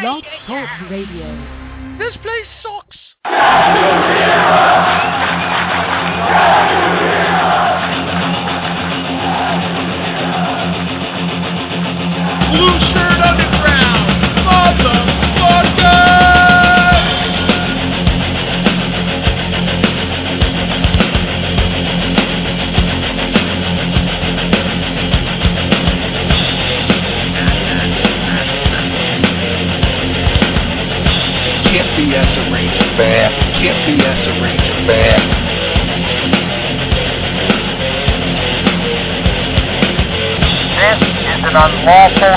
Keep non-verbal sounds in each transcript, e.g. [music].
Blog Talk Radio. This place sucks. [laughs]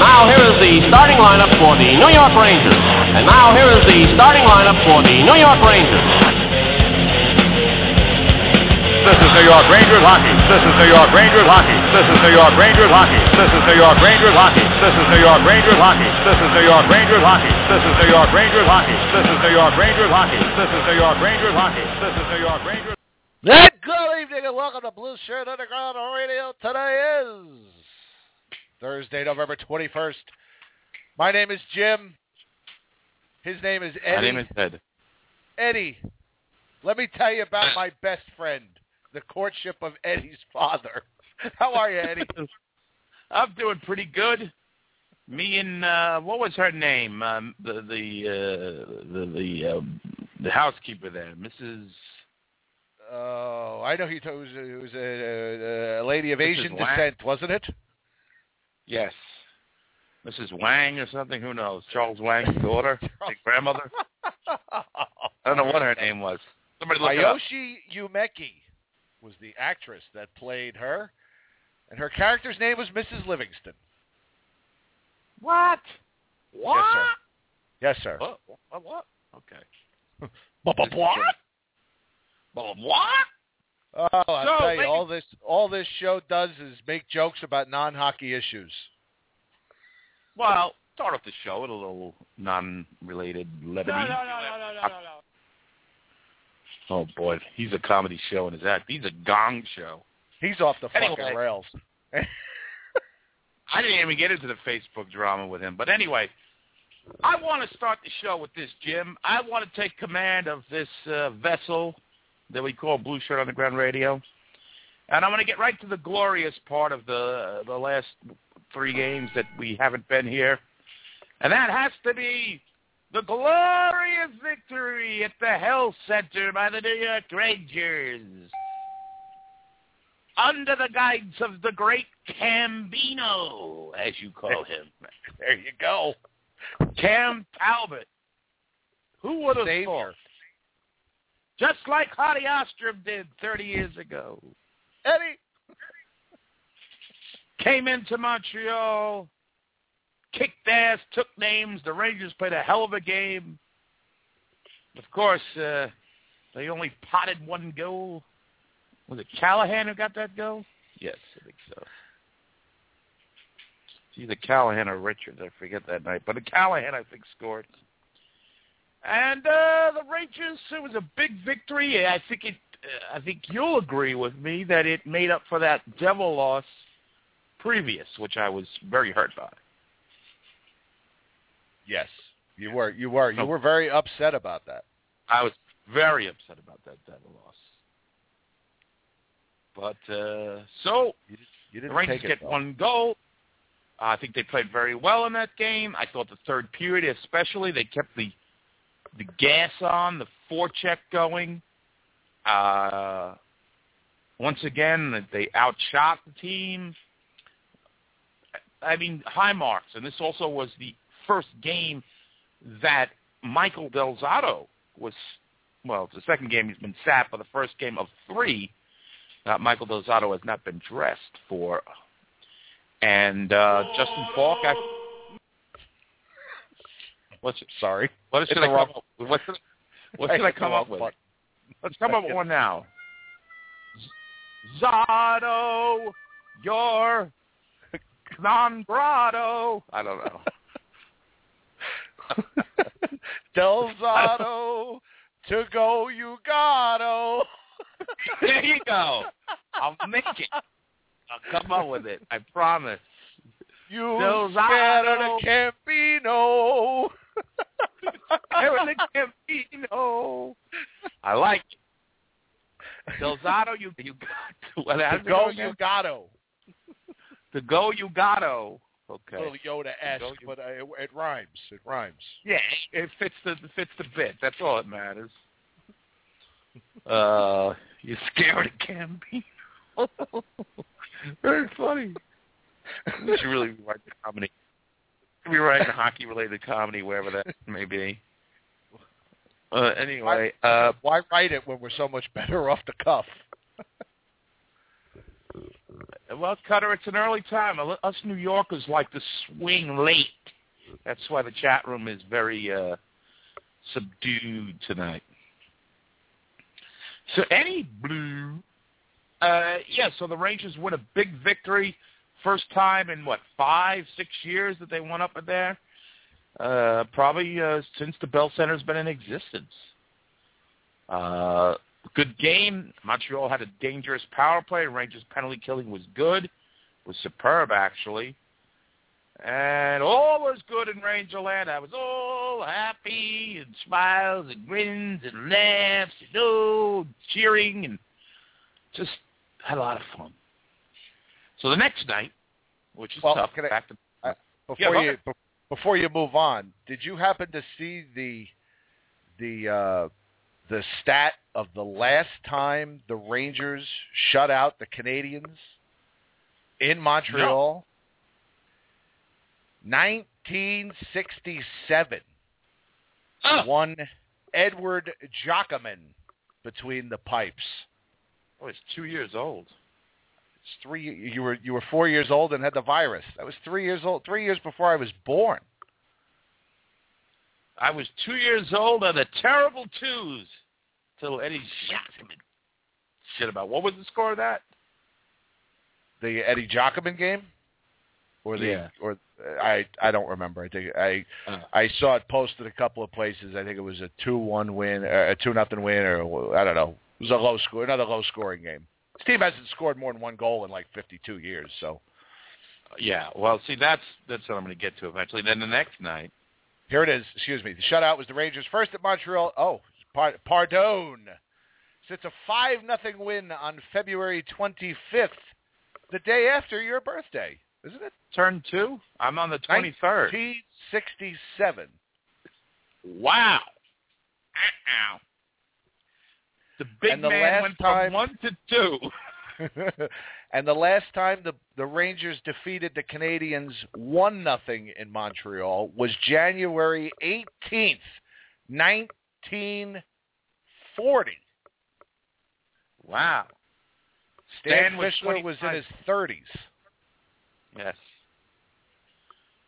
Now here is the starting lineup for the New York Rangers. And now here is the starting lineup for the New York Rangers. This is New York Rangers hockey. This is New York Rangers hockey. This is New York Rangers hockey. This is New York Rangers hockey. This is New York Rangers hockey. This is New York Rangers hockey. This is New York Rangers hockey. This is New York Rangers hockey. This is New York Rangers hockey. This is New York Rangers. Good evening and welcome to Blue Shirt Underground Radio. Today is Thursday, November 21st. My name is Jim. His name is Eddie. My name is Ed. Eddie, let me tell you about my best friend, the courtship of Eddie's father. How are you, Eddie? [laughs] I'm doing pretty good. Me and uh what was her name? Um, the the uh, the the um, the housekeeper there, Mrs. Oh, I know he told, it was, it was a, a, a lady of Mrs. Asian Wang? descent, wasn't it? Yes, Mrs. Wang or something. Who knows? Charles Wang's daughter, [laughs] his grandmother. I don't know what her name was. Somebody look it up. Miyoshi Umeki was the actress that played her, and her character's name was Mrs. Livingston. What? What? Yes, sir. What? What? What? Okay. [laughs] What? What? But what? Oh, I'll So, tell you, ladies- all this all this show does is make jokes about non-hockey issues. Well, start off the show with a little non-related levity. No, no, no, no, no, no, no, no. Oh boy, he's a comedy show in his act. He's a gong show. He's off the fucking rails. [laughs] I didn't even get into the Facebook drama with him. But anyway, I want to start the show with this, Jim. I want to take command of this uh, vessel that we call Blueshirt Underground Radio. And I'm going to get right to the glorious part of the the last three games that we haven't been here. And that has to be the glorious victory at the Health Center by the New York Rangers. Under the guidance of the great Cambino, as you call him. [laughs] There you go. Cam Talbot. Who would have thought? Just like Hardy Astrom did 30 years ago. Eddie. Came into Montreal, kicked ass, took names. The Rangers played a hell of a game. Of course, uh, they only potted one goal. Was it Callahan who got that goal? Yes, I think so. It's either Callahan or Richards. I forget that night. But Callahan, I think, scored. And uh, the Rangers, it was a big victory. I think it. Uh, I think you'll agree with me that it made up for that devil loss previous, which I was very hurt by. Yes, you were. You were. You were very upset about that. I was very upset about that devil loss. But uh, so You, did, you didn't the Rangers get well. one goal. I think they played very well in that game. I thought the third period, especially, they kept the the gas on, the forecheck going. Uh, once again, they outshot the team. I mean, high marks, and this also was the first game that Michael Del Zotto was. Well, it's the second game he's been sat, but the first game of three uh, Michael Del Zotto has not been dressed for. And uh, Justin Falk, I, What should, Sorry. what should I come up with? What should, what I should I come up with? Let's come up with one now. [laughs] Zotto, your non grotto. I don't know. [laughs] Del Zotto, to go you [laughs] gotta. there you go. I'll make it. I'll come up with it. I promise. You Del scared of Zotto. the Campino. Aaron Campino. I like it. Del Zotto, you you got what to go you gotta. To go you gotta. Okay. Little Yoda-esque, Go but uh, it, it rhymes. It rhymes. Yeah, it fits the it fits the bit. That's all that matters. Uh, you scared of Campino? [laughs] Very funny. You should really write the comedy. Be writing a hockey related comedy wherever that [laughs] may be. Uh, anyway, uh, Why write it when we're so much better [laughs] off the cuff? well, Cutter, it's an early time. Us New Yorkers like to swing late. That's why the chat room is very uh, subdued tonight. So any blue, uh, yeah. So the Rangers win a big victory, first time in what five, six years that they won up in there. Uh, probably uh, since the Bell Center's been in existence. Uh, good game. Montreal had a dangerous power play. Rangers penalty killing was good, was superb actually. And all was good in Ranger land. I was all happy and smiles and grins and laughs and oh, cheering and just had a lot of fun. So the next night, which is Well, tough, I- back to Before go you before you move on, did you happen to see the the uh, the stat of the last time the Rangers shut out the Canadiens in Montreal? 1967. Ah! One Edward Giacomin between the pipes. oh, it's two years old. It's three. You were you were four years old and had the virus. That was three years old. Three years before I was born. I was two years old on the terrible twos till Eddie Jackson shit about. What was the score of that? The Eddie Giacomin game, or the Yeah. or I I don't remember. I think I Uh. I saw it posted a couple of places. I think it was a two one win, or a two nothing win, or I don't know. It was a low score, another low scoring game. This team hasn't scored more than one goal in like 52 years. So Yeah. Well, see, that's that's what I'm going to get to eventually. Then the next night, here it is. Excuse me. The shutout was the Rangers first at Montreal. Oh, par- pardon. So it's a five nothing win on February 25th, the day after your birthday, isn't it? turn two. I'm on the 23rd. 1967. Wow. Ow. The big And the man went time- from one to two. [laughs] and the last time the the Rangers defeated the Canadiens one nothing in Montreal was January 18th, 1940. Wow. Stan, Stan was Fischler was in his 30s. Yes.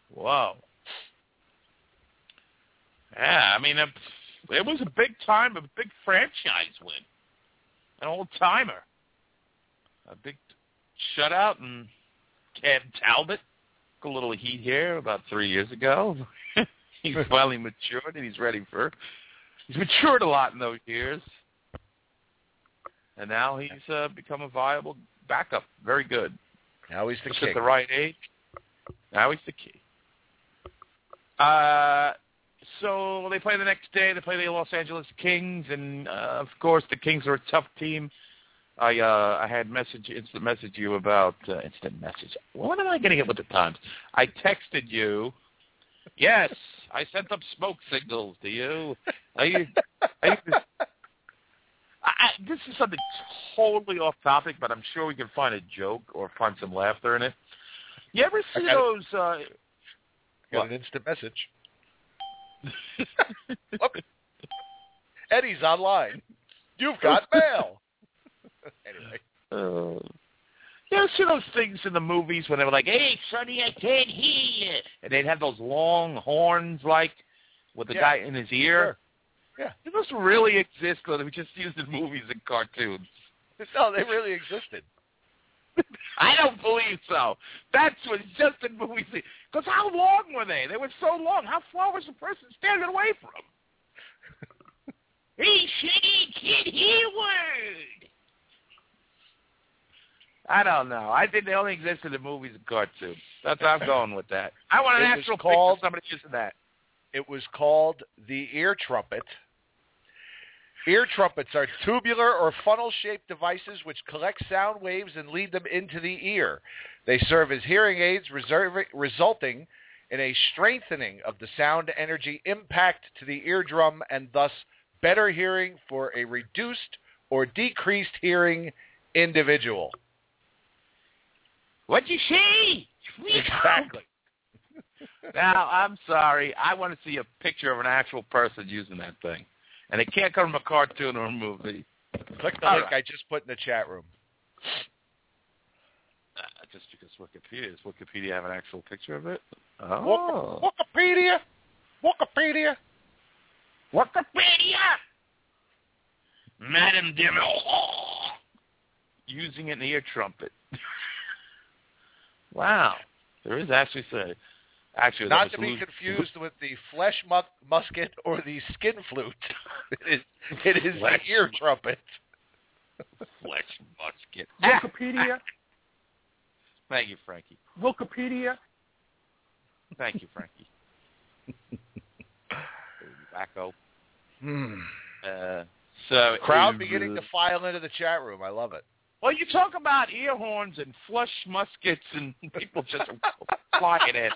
Whoa. Yeah, I mean, it, was a big time, a big franchise win, an old timer, a big shutout, and Cam Talbot took a little heat here about three years ago. [laughs] he's finally matured and he's ready for. He's matured a lot in those years, and now he's uh, become a viable backup. Very good. Now he's the Just king. at the right age. Now he's the key. Uh, so they play the next day. They play the Los Angeles Kings, and uh, of course the Kings are a tough team. I uh, I had message instant message you about uh, instant message. What am I getting it with the times? I texted you. Yes, I sent up smoke signals to you. Are you, are you I, I, this is something totally off topic, but I'm sure we can find a joke or find some laughter in it. You ever see got those? Uh, Got what? an instant message. Look, [laughs] Eddie's online. You've got mail. [laughs] anyway, Uh, you ever see those things in the movies when they were like, "Hey, Sonny, I can't hear you," and they'd have those long horns, like, with the Yeah. guy in his ear. Sure. Yeah. Do those really exist, or they were just used in movies and cartoons? [laughs] No, they really existed. [laughs] I don't believe so. That's what just in movies. Because how long were they? They were so long. How far was the person standing away from? [laughs] hey, Shitty Kid Hayward. I don't know. I think they only existed in the movies and cartoons. That's how I'm going with that. [laughs] I want an It was actual called- picture of somebody using that. It was called the ear trumpet. Ear trumpets are tubular or funnel-shaped devices which collect sound waves and lead them into the ear. They serve as hearing aids, reservi- resulting in a strengthening of the sound energy impact to the eardrum and thus better hearing for a reduced or decreased hearing individual. What'd you say? Exactly. Now, I'm sorry. I want to see a picture of an actual person using that thing. And it can't come from a cartoon or a movie. Click the All link right. I just put in the chat room. Uh, just because Wikipedia. Does Wikipedia have an actual picture of it? Oh. Wik- Wikipedia. Wikipedia. Wikipedia! Madame Demel. Using an ear trumpet. [laughs] wow. There is actually say. Actually, Not was to be confused with the flesh mu- musket or the skin flute. [laughs] it is, it is Flesh the ear trumpet. Flesh musket. [laughs] Wikipedia. Thank you, Frankie. Wikipedia. Thank you, Frankie. Wacko. Hmm. Uh, so Crowd beginning uh, to file into the chat room. I love it. Well, you talk about ear horns and flush muskets and people just [laughs] flying in.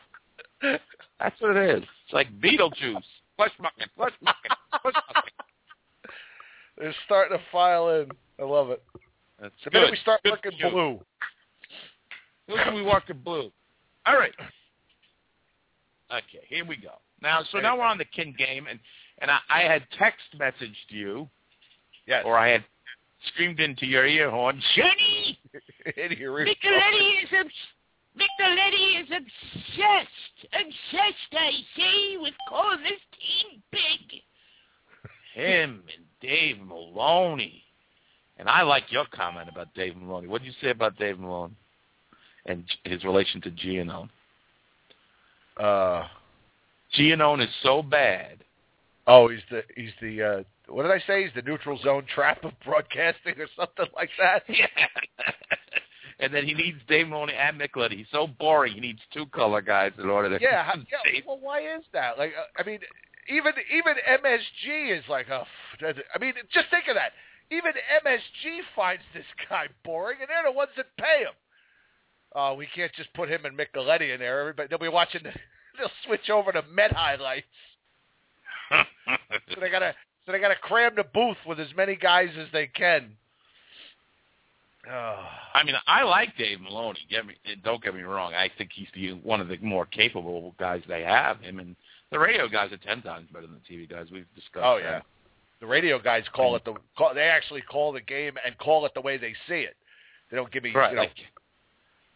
That's what it is. It's like Beetlejuice. Flush musket, flush musket, flush musket. They're starting to file in. I love it. That's The minute we start Good looking you. blue. Look we walk in blue. All right. Okay, here we go. Now, so now we're on the kin game, and and I, I had text messaged you, Yes. or I had screamed into your ear horn, Jenny, Micheletti is obs- Micheletti is obsessed, obsessed, I say, with calling this team big. Him and Dave Maloney. And I like your comment about Dave Maloney. What did you say about Dave Maloney and his relation to Gianone? Uh, Gianone is so bad. oh, he's the he's the uh, what did I say? He's the neutral zone trap of broadcasting or something like that. [laughs] Yeah. And then he needs Dave Maloney and Micheletti. He's so boring. He needs two color guys in order to. Yeah, [laughs] yeah. Well, why is that? Like, uh, I mean, even even MSG is like a. I mean, just think of that. Even MSG finds this guy boring, and they're the ones that pay him. Oh, we can't just put him and Micheletti in there. Everybody, they'll be watching. The, [laughs] they'll switch over to Met highlights. [laughs] So they gotta, so they gotta cram the booth with as many guys as they can. Oh. I mean, I like Dave Maloney. Get me, don't get me wrong. I think he's the, one of the more capable guys they have. Him and the radio guys are ten times better than the TV guys. We've discussed. Oh that. yeah, the radio guys call it the. Call, they actually call the game and call it the way they see it. They don't give me. right. You know, Like,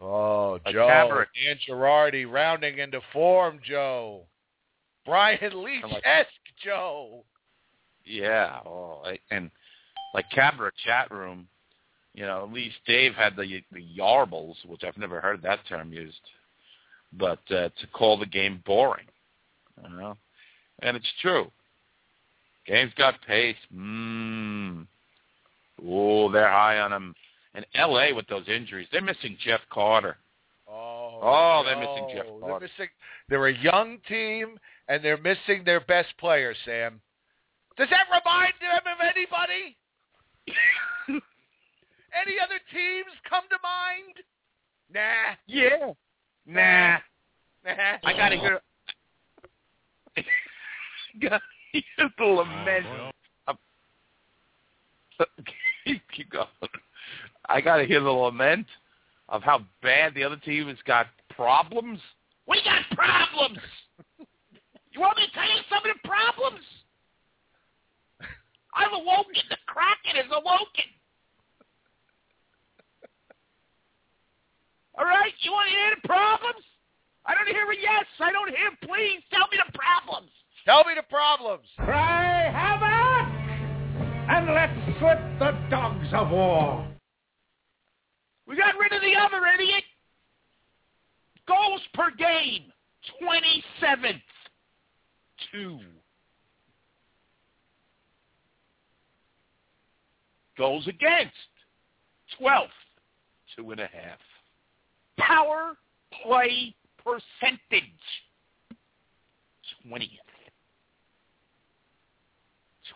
oh, Joe, Cameron. Dan Girardi rounding into form, Joe. Brian Leetch esque, Joe. yeah. Oh, I- and like Cabra chat room. You know, at least Dave had the the yarbles, which I've never heard that term used, but uh, to call the game boring. You know, and it's true. Game's got pace. Mmm. Oh, they're high on him. And L.A. with those injuries, they're missing Jeff Carter. Oh, Oh, they're missing Jeff Carter. They're missing. They're a young team, and they're missing their best player, Sam. Does that remind them of anybody? Any other teams come to mind? Nah. Yeah. Nah. Nah. I gotta hear. [laughs] gotta hear the lament. Oh, of, [laughs] keep going. I gotta hear the lament of how bad the other team has got problems. We got problems. [laughs] You want me to tell you some of the problems? I've awoken. The Kraken is awoken. All right, you want to hear the problems? I don't hear a yes. I don't hear please. Tell me the problems. Tell me the problems. Cry havoc! And let's slip the dogs of war. We got rid of the other idiot. Goals per game, 27th. Two. Goals against, 12th. Two and a half. Power play percentage, 20th.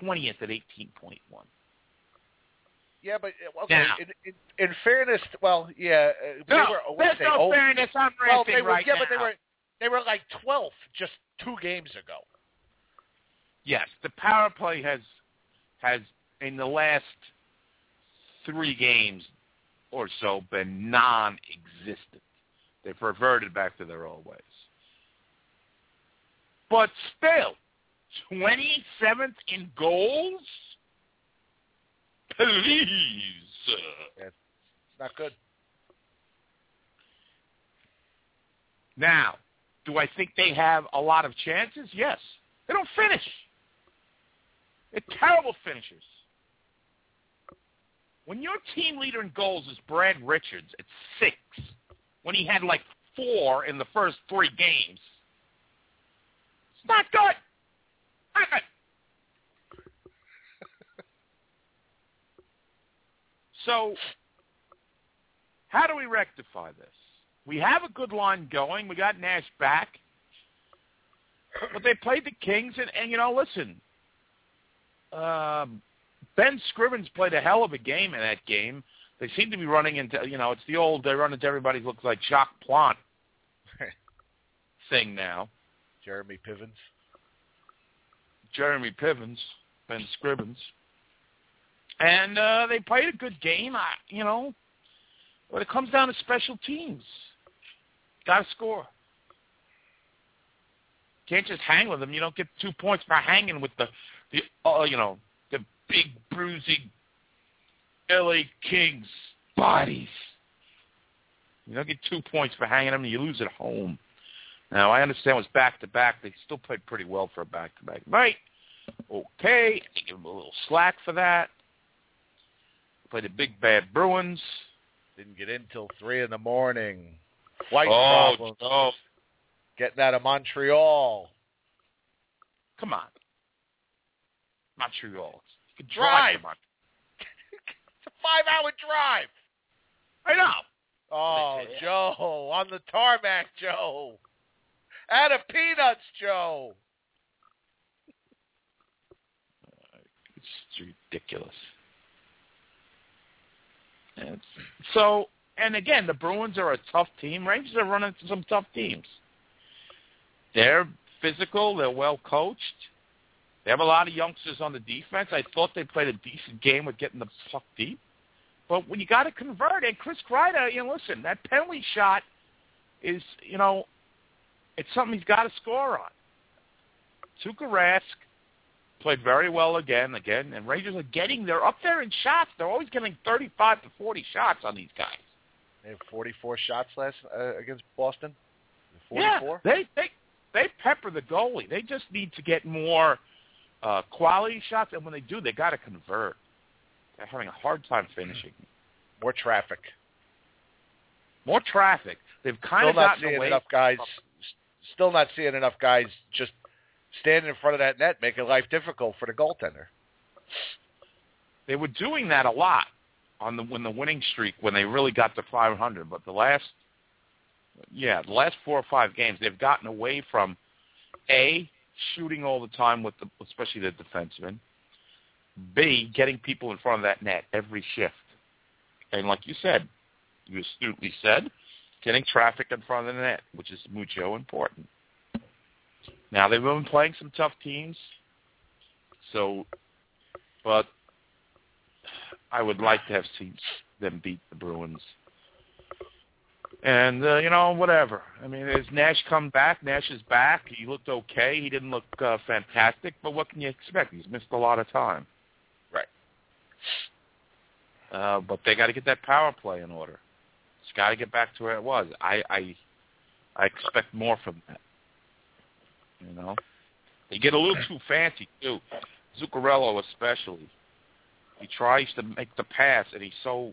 20th at 18.1. Yeah, but uh, okay. Now. In, in, in fairness, well, yeah, uh, they No, were. what there's no oh, fairness. I'm Well, they were. right yeah, now. but they were. They were like 12th just two games ago. Yes, the power play has has in the last three games or so been non-existent. They've reverted back to their old ways. But still, 27th in goals? Please. It's not good. Now, do I think they have a lot of chances? Yes. They don't finish. They're terrible finishers. When your team leader in goals is Brad Richards at six, when he had like four in the first three games, it's not good. Not good. [laughs] so, how do we rectify this? We have a good line going. We got Nash back. But they played the Kings, and, and you know, listen, um, Ben Scrivens played a hell of a game in that game. They seem to be running into, you know, it's the old, they run into everybody who looks like Jacques Plante [laughs] thing now. Jeremy Pivens. Jeremy Pivens, Ben Scrivens. And uh, they played a good game, I, you know. But it comes down to special teams. Got to score. Can't just hang with them. You don't get two points for hanging with the, the uh, you know, big bruising L.A. Kings bodies. You don't get two points for hanging them. You lose at home. Now I understand it was back to back. They still played pretty well for a back to back night. Okay, I give them a little slack for that. Played the big bad Bruins. Didn't get in till three in the morning. Flight Oh, problems. no. Getting out of Montreal. Come on. Montreal. You Drive. drive. [laughs] It's a five-hour drive. I know. Oh, Yeah. Joe, on the tarmac, Joe. Out of peanuts, Joe. [laughs] It's ridiculous. It's, so, and again, the Bruins are a tough team. Rangers are running into some tough teams. They're physical. They're well coached. They have a lot of youngsters on the defense. I thought they played a decent game with getting the puck deep. But when you got to convert, and Chris Kreider, you know, listen, that penalty shot is, you know, it's something he's got to score on. Tuukka Rask played very well again, again, and Rangers are getting, they're up there in shots. They're always getting 35 to 40 shots on these guys. They have 44 shots last uh, against Boston. Yeah, they they they pepper the goalie. They just need to get more uh, quality shots, and when they do, they got to convert. They're having a hard time finishing. More traffic. More traffic. They've kind Still of not seeing away. enough guys. Still not seeing enough guys just standing in front of that net, making life difficult for the goaltender. They were doing that a lot on the when the winning streak when they really got to 500. But the last, yeah, the last four or five games, they've gotten away from a shooting all the time with the especially the defensemen. B getting people in front of that net every shift, and like you said, you astutely said, getting traffic in front of the net, which is mucho important. Now they've been playing some tough teams, so, but I would like to have seen them beat the Bruins. And uh, you know, whatever. I mean, has Nash come back? Nash is back. He looked okay. He didn't look uh, fantastic, but what can you expect? He's missed a lot of time. Right. Uh, but they got to get that power play in order. It's got to get back to where it was. I, I, I expect more from that. You know. They get a little too fancy too. Zuccarello especially. He tries to make the pass, and he's so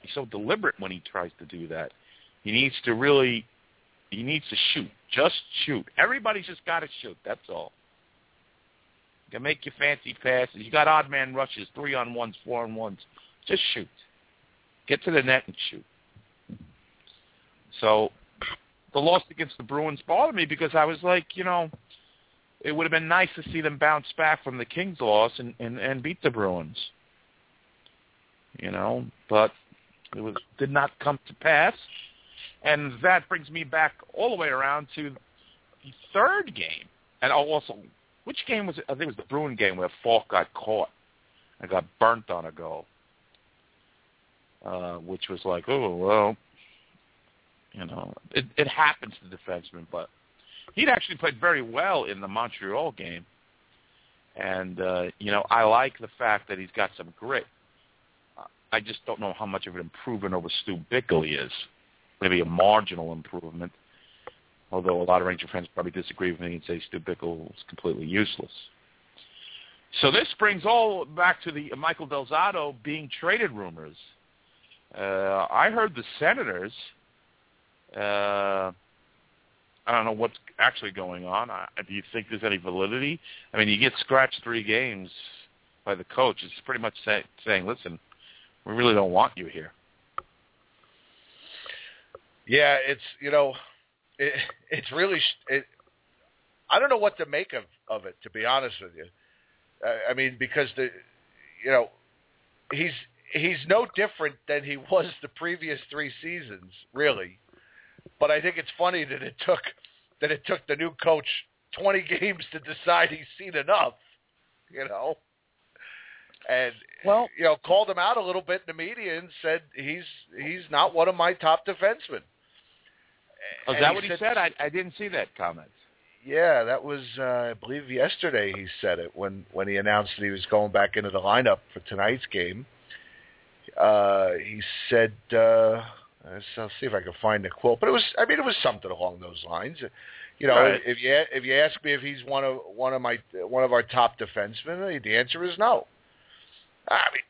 he's so deliberate when he tries to do that. He needs to really he needs to shoot. Just shoot. Everybody's just got to shoot. That's all. You can make your fancy passes. You got odd man rushes, three on ones, four on ones. Just shoot. Get to the net and shoot. So the loss against the Bruins bothered me because I was like, you know, it would have been nice to see them bounce back from the Kings loss and, and, and beat the Bruins. You know, but it was did not come to pass. And that brings me back all the way around to the third game. And also, which game was it? I think it was the Bruin game where Falk got caught and got burnt on a goal. Uh, which was like, oh, well, you know, it, it happens to defensemen, but he'd actually played very well in the Montreal game. And, uh, you know, I like the fact that he's got some grit. I just don't know how much of an improvement over Stu Bickel is. Maybe a marginal improvement, although a lot of Ranger fans probably disagree with me and say Stu Bickel is completely useless. So this brings all back to the Michael Del Zotto being traded rumors. Uh, I heard the Senators. Uh, I don't know what's actually going on. I, do you think there's any validity? I mean, you get scratched three games by the coach. It's pretty much say, saying, "Listen, we really don't want you here." Yeah, it's you know, it, [laughs] it's really it. I don't know what to make of of it, to be honest with you. I, I mean, because the, you know, he's he's no different than he [laughs] was the previous three seasons, really. But I think it's funny that it took that it took the new coach 20 [laughs] games to decide he's seen enough, you know. And well, you know, called him out a little bit in the media and said he's he's not one of my top defensemen. Oh, is And that he what he said- said? I, I didn't see that comment. Yeah, that was uh, I believe yesterday he said it when when he announced that he was going back into the lineup for tonight's game. Uh, he said, uh, I'll see if I can find the quote, but it was I mean it was something along those lines. You know, Right. if you if you ask me if he's one of one of my one of our top defensemen, the answer is no. I mean,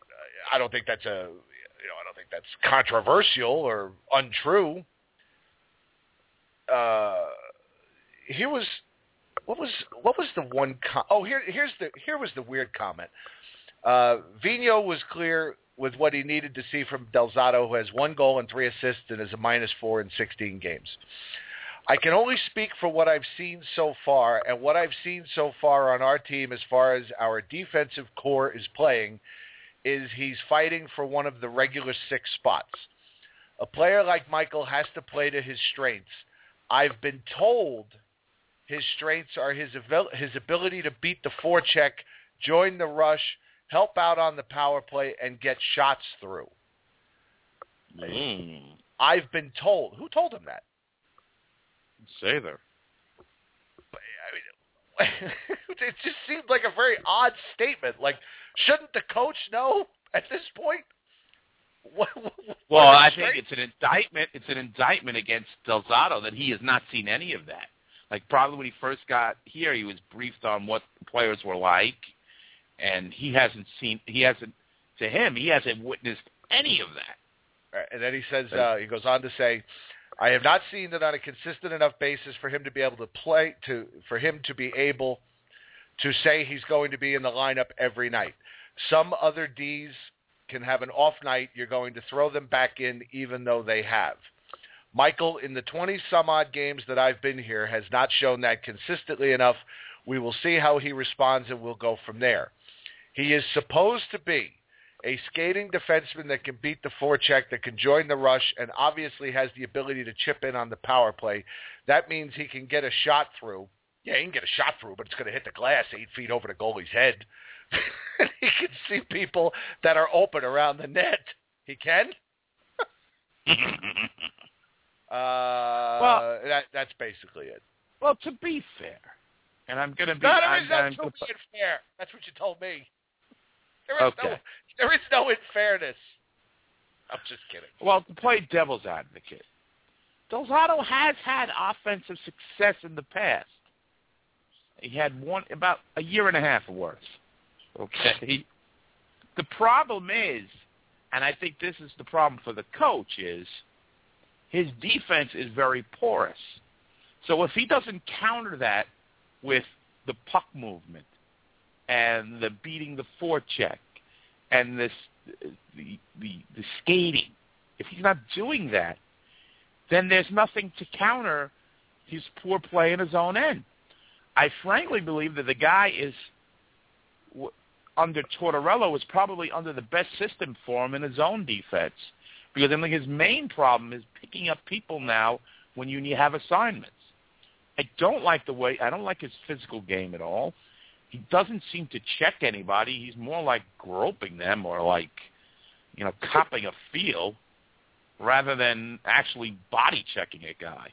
I don't think that's a you know I don't think that's controversial or untrue. Uh, here was what was what was the one com- oh here here's the here was the weird comment uh Vigneault was clear with what he needed to see from Del Zotto who has one goal and three assists and is a minus 4 in 16 games I can only speak for what I've seen so far and what I've seen so far on our team as far as our defensive core is playing is he's fighting for one of the regular six spots a player like Michael has to play to his strengths I've been told his strengths are his abil- his ability to beat the forecheck, join the rush, help out on the power play, and get shots through. Mm. I've been told. Who told him that? Say there. [laughs] It just seemed like a very odd statement. Like, shouldn't the coach know at this point? [laughs] What, what, what Well, I think it's an indictment. It's an indictment against Del Zotto that he has not seen any of that. Like probably when he first got here, he was briefed on what the players were like, and he hasn't seen. He hasn't. To him, he hasn't witnessed any of that. Right, And then he says, uh, he goes on to say, I have not seen it on a consistent enough basis for him to be able to play, to for him to be able to say he's going to be in the lineup every night. Some other Ds can have an off night. You're going to throw them back in even though they have. Michael, in the 20 some odd games that I've been here, has not shown that consistently enough. We will see how he responds and we'll go from there. He is supposed to be a skating defenseman that can beat the forecheck, that can join the rush, and obviously has the ability to chip in on the power play. That means he can get a shot through. Yeah, he can get a shot through, but it's going to hit the glass eight feet over the goalie's head. [laughs] he can see people that are open around the net. He can. [laughs] Uh, Well- that, that's basically it. well, to be fair, and I'm going to be. No, there I'm, no I'm gonna- be fair. That's what you told me. There is no, Okay. [laughs] there is no unfairness. I'm just kidding. Well, to play devil's advocate, Del Zotto has had offensive success in the past. He had one about a year and a half worth. Okay. [laughs] The problem is, and I think this is the problem for the coach, is his defense is very porous. So if he doesn't counter that with the puck movement and the beating the forecheck and this the, the the skating, if he's not doing that, then there's nothing to counter his poor play in his own end. I frankly believe that the guy is under Tortorella was probably under the best system for him in his own defense because I think his main problem is picking up people now when you have assignments. I don't like the way I don't like his physical game at all. He doesn't seem to check anybody. He's more like groping them or like you know copping a feel rather than actually body checking a guy.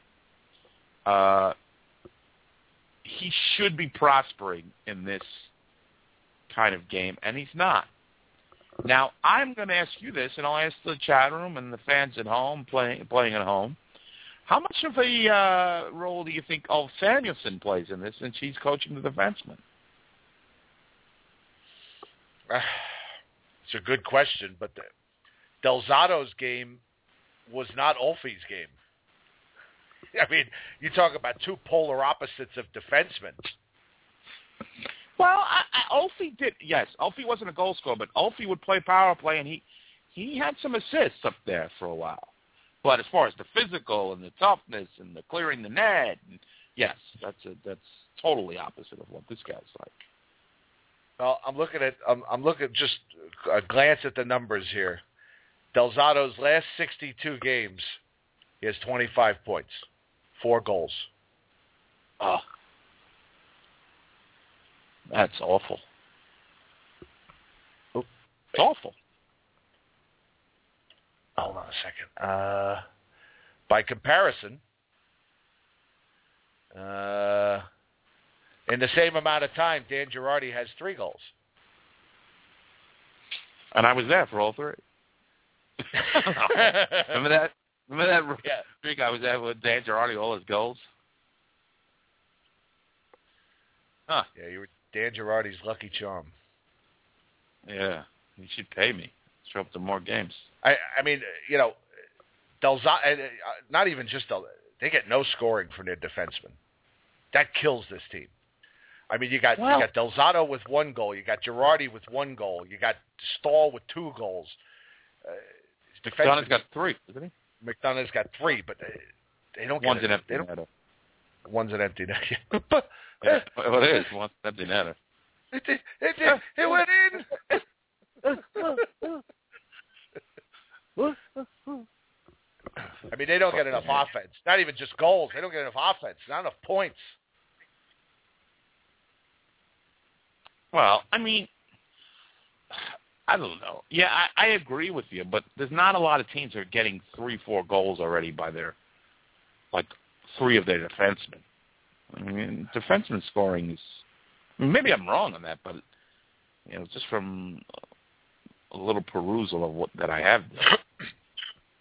Uh, he should be prospering in this kind of game, and he's not. Now, I'm going to ask you this, and I'll ask the chat room and the fans at home playing playing at home. How much of a uh, role do you think Ulf Samuelsson plays in this, since he's coaching the defenseman? [sighs] It's a good question, but the, Del Zotto's game was not Ulfie's game. [laughs] I mean, you talk about two polar opposites of defensemen. Well, I, I, Ulfie did. Yes, Ulfie wasn't a goal scorer, but Ulfie would play power play, and he he had some assists up there for a while. But as far as the physical and the toughness and the clearing the net, and yes, that's a, that's totally opposite of what this guy's like. Well, I'm looking at I'm, I'm looking at just a glance at the numbers here. Del Zotto's last 62 games, he has 25 points, four goals. Oh, that's awful. Oop. It's awful. Hold on a second. Uh, by comparison, uh, in the same amount of time, Dan Girardi has three goals. And I was there for all three. [laughs] remember that? Remember that Yeah. big I was there with Dan Girardi, all his goals? Huh. Yeah, you were Dan Girardi's lucky charm. Yeah. You should pay me. Show up to more games. I I mean, you know, Del Zotto, uh, not even just Del, they get no scoring from their defensemen. That kills this team. I mean, you got Well- you got Del Zotto with one goal, you got Girardi with one goal, you got Staal with two goals. Uh, his defensemen- Donna's got three, isn't he? McDonagh's got three, but they, they don't get One's get an empty netter. one's an empty net. [laughs] Yeah, well, it is. One's an empty netter. It, it, it, it went in. [laughs] I mean, they don't get enough offense. Not even just goals. They don't get enough offense. Not enough points. Well, I mean, I don't know. Yeah, I, I agree with you, but there's not a lot of teams that are getting three, four goals already by their, like, three of their defensemen. I mean, defenseman scoring is, I mean, maybe I'm wrong on that, but, you know, just from a little perusal of what that I have.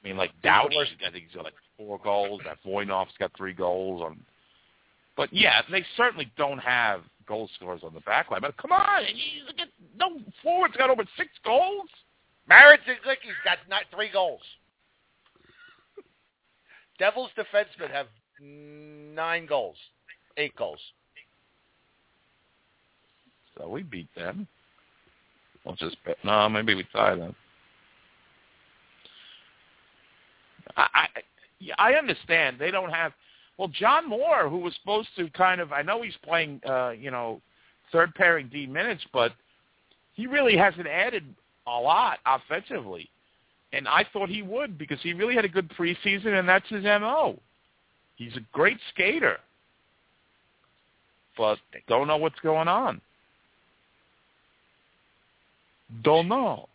I mean, like Doughty, I think he's got like four goals. That Voinov's got three goals. On, but yeah, they certainly don't have goal scorers on the back line. But come on, you look at no forwards got over six goals. Marek Zidlicky's got not three goals. [laughs] Devils defensemen have nine goals, eight goals. So we beat them. We'll just bet. No, maybe we tie them. I, I yeah, I understand they don't have. Well, John Moore, who was supposed to kind of, I know he's playing, uh, you know, third pairing D minutes, but he really hasn't added a lot offensively. And I thought he would because he really had a good preseason, and that's his mo. He's a great skater, but don't know what's going on. Don't know.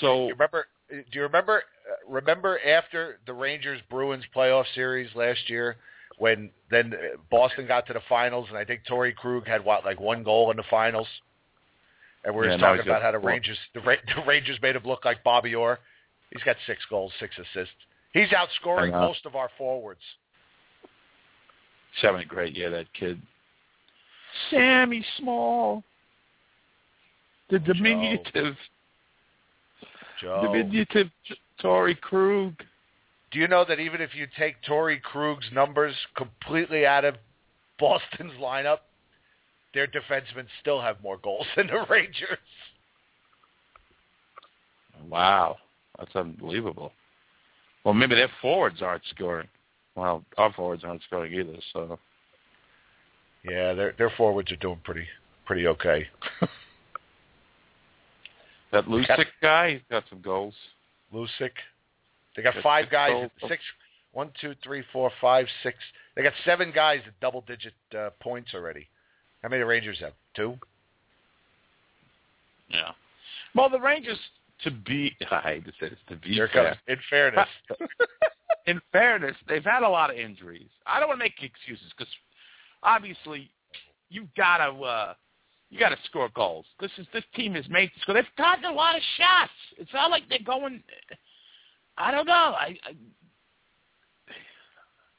So You remember? Do you remember? Uh, remember after the Rangers Bruins playoff series last year, when then uh, Boston got to the finals, and I think Torey Krug had what like one goal in the finals, and we were Yeah, just talking about how the. Rangers the, Ra- the Rangers made him look like Bobby Orr. He's got six goals, six assists. He's outscoring most of our forwards. He's having a great year, that kid. Sammy Small. The diminutive, Joe. diminutive Torey Krug. Do you know that even if you take Torey Krug's numbers completely out of Boston's lineup, their defensemen still have more goals [laughs] than the Rangers? Wow, that's unbelievable. Well, maybe their forwards aren't scoring. Well, our forwards aren't scoring either. So Yeah, their their forwards are doing pretty pretty okay. [laughs] that Lucic guy, he's got some goals. Lucic. They got Got five guys, six, one, two, three, four, five, six. They got seven guys at double-digit uh, points already. How many Rangers have? Two. Yeah. Well, the Rangers, to be, [laughs] I hate to say this, to be Here fair, comes. In fairness, [laughs] in fairness, they've had a lot of injuries. I don't want to make excuses because obviously you've got to uh, you got to score goals. This is this team is made to score. They've gotten a lot of shots. It's not like they're going. I don't know. I, I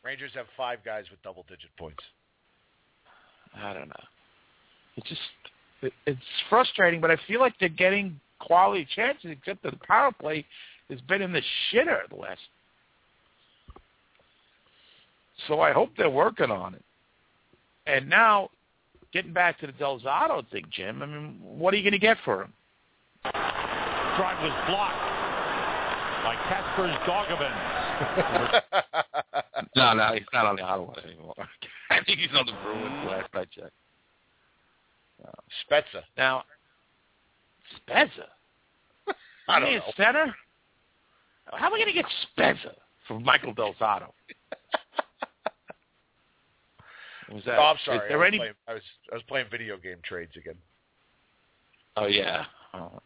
Rangers have five guys with double-digit points. I don't know. It just it, it's frustrating, but I feel like they're getting quality chances. Except that the power play has been in the shitter the last. So I hope they're working on it. And now, getting back to the Del Zotto thing, Jim. I mean, what are you going to get for him? Drive was blocked by Casper's [laughs] Doggerman. No, no, he's not on the Ottawa anymore. I [laughs] think he's on the Bruins last I checked. Spezza. Now, Spezza. [laughs] I don't He know. is center. How are we going to get Spezza from Michael Del Zotto? Was that? Oh, I'm is sorry. I was, any- playing, I was I was playing video game trades again. Oh yeah. Oh.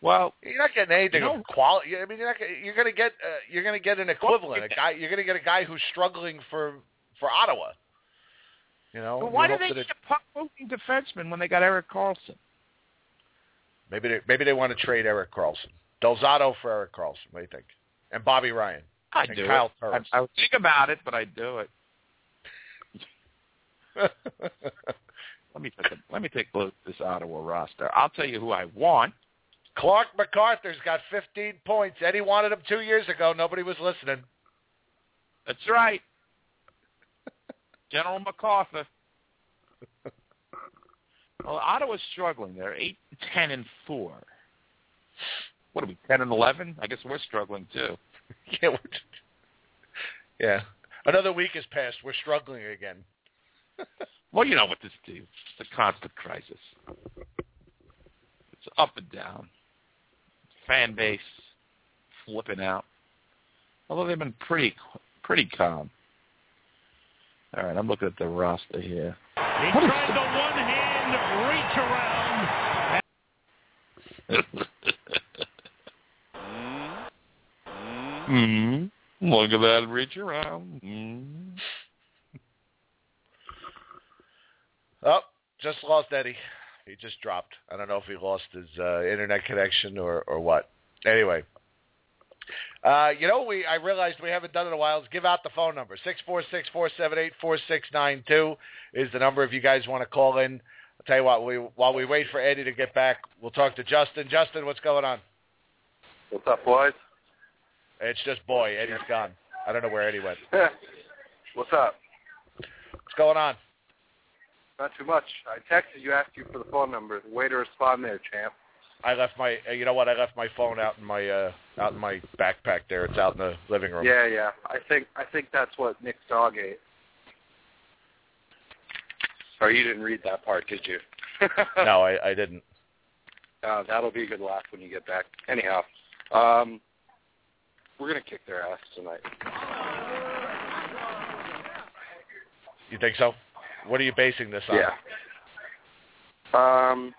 Well, You're not getting anything You know- of quality. I mean, you're not. gonna- You're going to get. Uh, you're going to get an equivalent. A guy. You're going to get a guy who's struggling for for Ottawa. You know. but why hope did they that it- get a puck-moving defenseman when they got Erik Karlsson? Maybe they maybe they want to trade Erik Karlsson. Delzato for Erik Karlsson. What do you think? And Bobby Ryan. I And do Kyle it. I, Turris. I would think about it, but I do it. Let me take a, let me take a look at this Ottawa roster. I'll tell you who I want. Clarke MacArthur's got 15 points. Eddie wanted him two years ago. Nobody was listening. That's right. General MacArthur. Well, Ottawa's struggling. They're eight, ten, and four. What are we, ten and eleven? I guess we're struggling too. [laughs] yeah. Yeah. Another week has passed. We're struggling again. Well, you know what this is. It's a constant crisis. It's up and down. Fan base flipping out. Although they've been pretty pretty calm. All right, I'm looking at the roster here. He tried the one-hand reach around. [laughs] mm Look at that reach around. Mm. Oh, just lost Eddie. He just dropped. I don't know if he lost his uh, internet connection or or what. Anyway, uh, you know, we I realized we haven't done it in a while. Is give out the phone number six four six four seven eight four six nine two is the number if you guys want to call in. I'll tell you what. We while we wait for Eddie to get back, we'll talk to Justin. Justin, what's going on? What's up, boys? It's just boy. Eddie's gone. I don't know where Eddie went. [laughs] What's up? What's going on? Not too much. I texted you, asked you for the phone number. Way to respond there, champ. I left my. uh, You know what? I left my phone out in my uh, out in my backpack. There, it's out in the living room. Yeah, yeah. I think I think that's what Nick's dog ate. Or you didn't read that part, did you? [laughs] No, I, I didn't. Uh, that'll be a good laugh when you get back. Anyhow, um, we're gonna kick their ass tonight. You think so? What are you basing this on? Yeah. Um.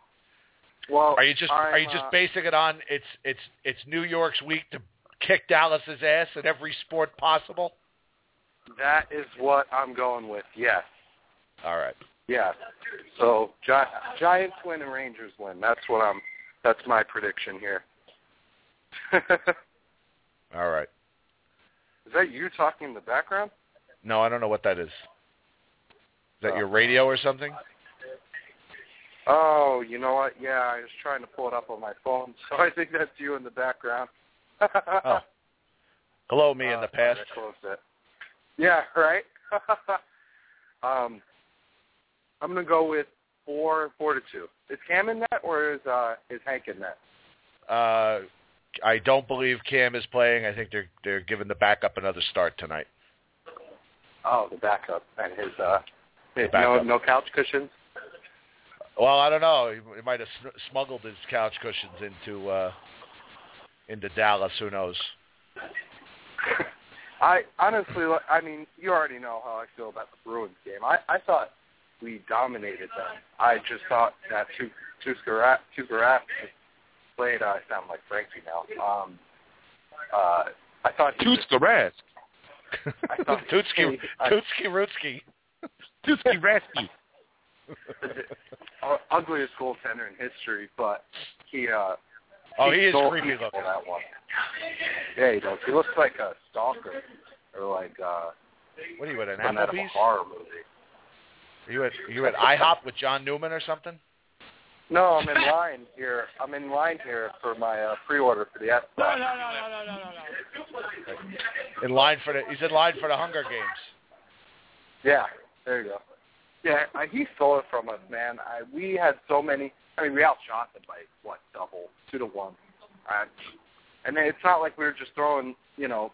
Well, Are you just I'm, are you just uh, basing it on it's it's it's New York's week to kick Dallas's ass in every sport possible? That is what I'm going with. Yes. All right. Yeah. So Gi- Giants win and Rangers win. That's what I'm. That's my prediction here. [laughs] All right. Is that you talking in the background? No, I don't know what that is. That your radio or something? Oh, you know what? Yeah, I was trying to pull it up on my phone, [laughs] so I think that's you in the background. Oh. Hello, me in Uh, the past. I closed it. Yeah, right. [laughs] um, I'm gonna go with four, four to two. Is Cam in that, or is uh, is Hank in that? Uh, I don't believe Cam is playing. I think they're they're giving the backup another start tonight. Oh, the backup and his uh, no backup. no couch cushions. Well, I don't know. He, he might have smuggled his couch cushions into uh, into Dallas. Who knows? [laughs] I honestly, I mean, you already know how I feel about the Bruins game. I I thought we dominated them. I just thought that two two Tuukka Tuukka played. Uh, I sound like Frankie now. Um, uh, I thought he was- Tuukka I thought [laughs] Tutski, I- Tutski, Rasky. [laughs] ugliest goaltender in history, but he uh Oh, he is stole- creepy looking. That one. Yeah, he does. He looks like a stalker or like uh What are you at an from that Applebee's? horror movie. Are you at are you at IHOP with John Newman or something? No, I'm in line here. I'm in line here for my uh, pre-order for the S. No, no, no, no, no, no, no, no. In line for the he's in line for the Hunger Games. Yeah, there you go. Yeah, I, he stole it from us, man. I, we had so many. I mean, we outshot them by what double, two to one, uh, and it's not like we were just throwing, you know,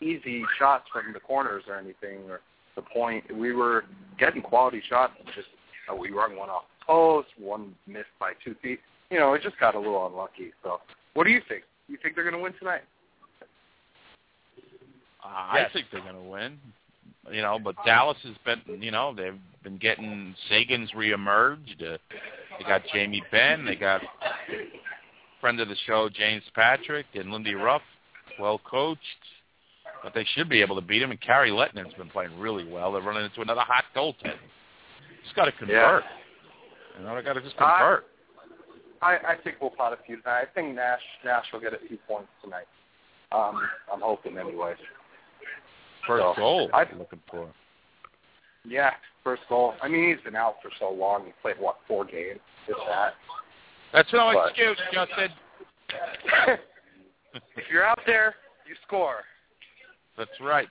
easy shots from the corners or anything or the point. We were getting quality shots. and Just uh, we run one off the post, one missed by two feet. You know, it just got a little unlucky. So, what do you think? You think they're going to win tonight? Uh, Yes. I think they're going to win. You know, but Dallas has been, you know, they've been getting Seguin's reemerged. Uh, they got Jamie Benn. They got friend of the show James Patrick and Lindy Ruff, well coached. But they should be able to beat him. And Kari Lehtonen's been playing really well. They're running into another hot goaltender. Just got to convert. You know, they got to just I- convert. I, I think we'll pot a few tonight. I think Nash Nash will get a few points tonight. Um, I'm hoping, anyways. First so, goal. I- I'm looking for. Yeah, first goal. I mean, he's been out for so long. He played what four games? If that. That's no But- excuse, Justin. [laughs] if you're out there, you score. That's right.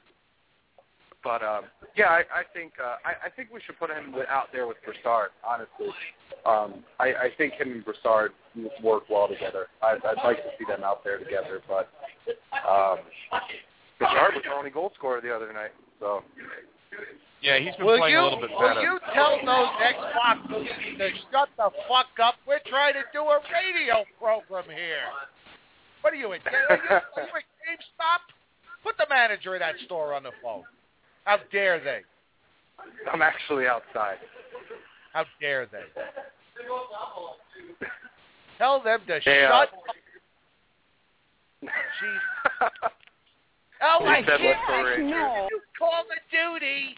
But um, yeah, I, I think uh, I, I think we should put him out there with Brassard. Honestly, um, I, I think him and Brassard work well together. I, I'd like to see them out there together. But um, Brassard was our only goal scorer the other night. So Yeah, he's been Will playing you a little bit better. will you tell those Xbox losers to shut the fuck up? We're trying to do a radio program here. What are you at? Are you, are you at GameStop? Put the manager of that store on the phone. How dare they? I'm actually outside. How dare they? Tell them to They, uh, shut [laughs] up. Jeez. Oh, I He said, can't "Let's go wait to Rangers." get the new Call of Duty.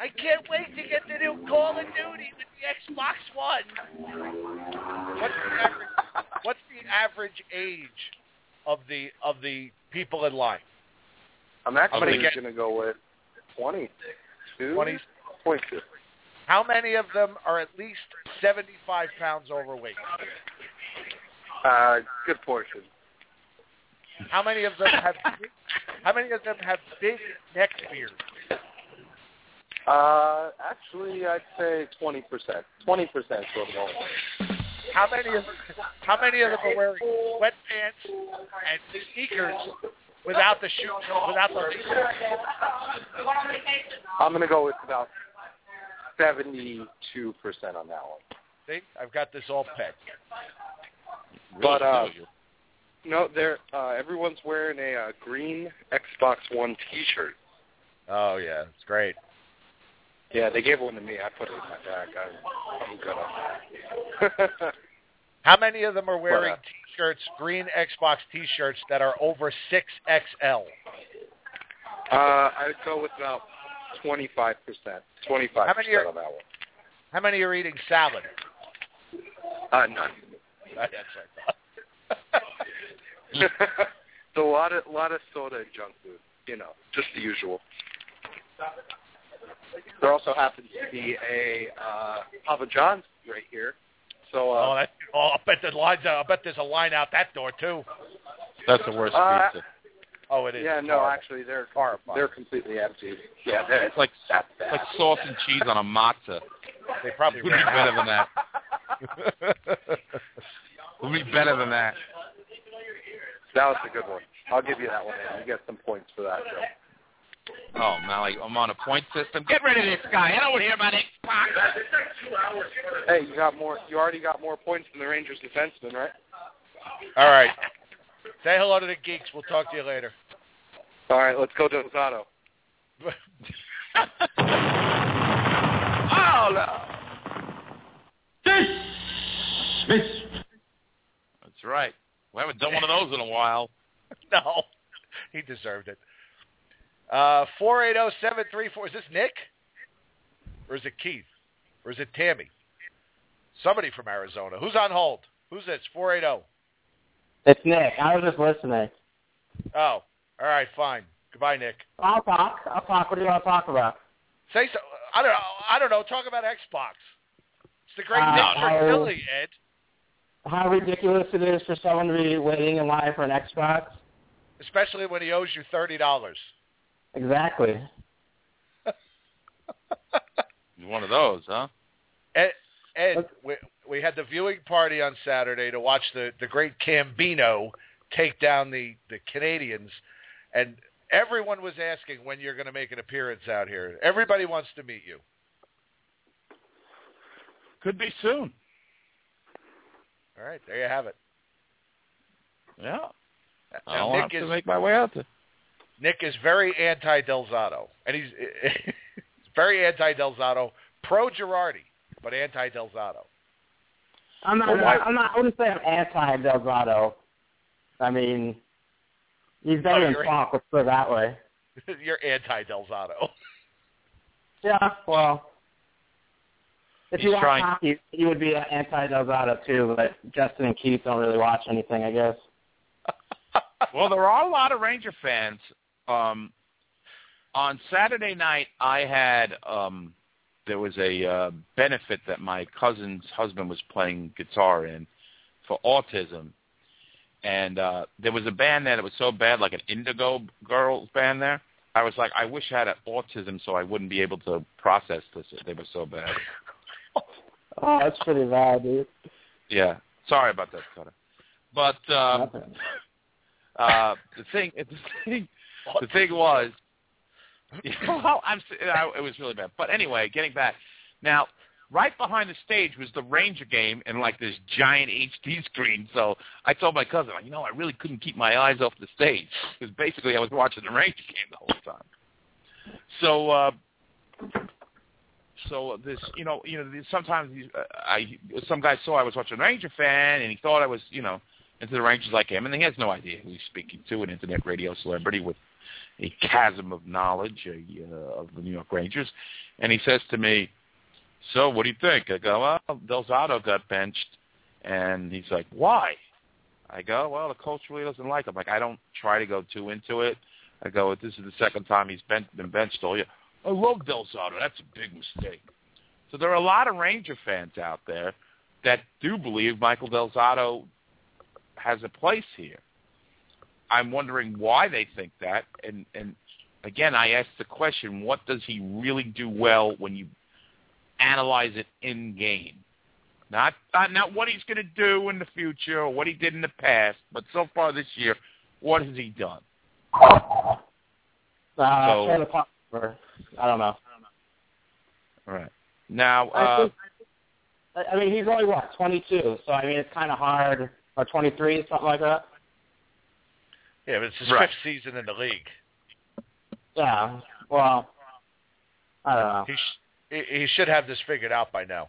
I can't wait to get the new Call of Duty with the Xbox One. What's the average, what's the average age of the of the people in line? I'm actually going to go with 22. 20? 22. How many of them are at least 75 pounds overweight? Uh, good portion. How many of them have [laughs] big, how many of them have big neck beards? Uh, actually, I'd say 20%. 20% for the moment. How many of how many of them are wearing sweatpants and sneakers without the shoe without the I'm going to go with about 72% on that one. See, I've got this all pegged. But, Really uh, do. No, they're uh, everyone's wearing a uh, green Xbox One T-shirt. Oh yeah, it's great. Yeah, they gave one to me. I put it in my bag. I, I'm good on that. [laughs] How many of them are wearing What, uh, t-shirts, green Xbox t-shirts that are over 6XL? uh, I would go with about 25%. 25% How many are- on that one. How many are eating salad? Uh, none. [laughs] That's thought. It's a lot of lot of soda and junk food. You know, just the usual. there also happens to be a uh, Papa John's right here. So uh, Oh, that, oh, I bet the lines. I bet there's a line out that door too. That's the worst Uh, pizza. Oh, it is. yeah, It's no, horrible. actually they're Horrifying. they're completely empty. Yeah, It's like that it's bad. like sauce and cheese on a matzah. They probably Would [laughs] be better than that. Would be better than that. That was a good one. I'll give you that one. Man. You get some points for that. Joe. Oh, Mally, I'm on a point system. Get rid of this guy. I don't want to hear about Xbox. Hey, you got more. You already got more points than the Rangers defenseman, right? All right. Say hello to the geeks. We'll talk to you later. All right, let's go to Dozado. Oh, no. That's right. We haven't done one of those in a while. [laughs] no, he deserved it. Uh, four eight zero seven three four. Is this Nick, or is it Keith, or is it Tammy? Somebody from Arizona. Who's on hold? Who's this? Four eight zero. It's Nick. I was just listening. Oh, all right, fine. Goodbye, Nick. I'll talk. I'll talk. What do you want to talk about? Say so. I don't know. I don't know. Talk about Xbox. It's the great Uh, Nick I- Fertilli, Ed. How ridiculous it is for someone to be waiting in line for an Xbox. Especially when he owes you thirty dollars. Exactly. [laughs] One of those, huh? Ed, Ed we, we had the viewing party on Saturday to watch the, the great Cambino take down the, the Canadiens, and everyone was asking when you're going to make an appearance out here. Everybody wants to meet you. Could be soon. All right, there you have it. Yeah. Now, I'll Nick have to make my way out there. Nick is very anti Del Zotto, and he's, [laughs] he's very anti Del Zotto, pro Girardi, but anti Del Zotto. I'm not. Well, why- I'm not. I wouldn't say I'm anti Delgado. I mean, he's Oh, better than you're- Falk. Let's put it that way. [laughs] you're anti Del Zotto. Yeah. Well, if you watch trying- hockey, you would be anti Delgado too. But Justin and Keith don't really watch anything, I guess. [laughs] well, there are a lot of Ranger fans. Um, on Saturday night, I had um, there was a uh, benefit that my cousin's husband was playing guitar in for autism, and uh, there was a band there that was so bad, like an Indigo Girls band there. I was like, I wish I had autism so I wouldn't be able to process this. They were so bad. Oh, that's pretty bad, dude. Yeah, sorry about that, Cutter. But um, [laughs] uh, the thing, [laughs] the thing, the thing was, [laughs] well, I'm, s- I, it was really bad. But anyway, getting back now, right behind the stage was the Ranger game and like this giant HD screen. So I told my cousin, you know, I really couldn't keep my eyes off the stage because basically I was watching the Ranger game the whole time. So. uh so this, you know, you know, sometimes uh, I some guy saw I was watching Ranger fan, and he thought I was, you know, into the Rangers like him, and he has no idea who he's speaking to, an internet radio celebrity with a chasm of knowledge uh, of the New York Rangers, and he says to me, "So, what do you think?" I go, "Well, Del Zotto got benched," and he's like, "Why?" I go, "Well, the coach really doesn't like him." Like, I don't try to go too into it. I go, "This is the second time he's been, been benched all year." I love Del Zotto. That's a big mistake. So there are a lot of Ranger fans out there that do believe Michael Del Zotto has a place here. I'm wondering why they think that. And, and again, I ask the question, what does he really do well when you analyze it in game? Not, not, not what he's going to do in the future or what he did in the past, but so far this year, what has he done? Uh, So- Taylor I don't know. All right. Now, I, uh, think, I I mean, he's only what 22, so I mean, it's kind of hard. Or 23, something like that. Yeah, but it's his Right. fifth season in the league. Yeah. Well, I don't know. He, sh- he he should have this figured out by now.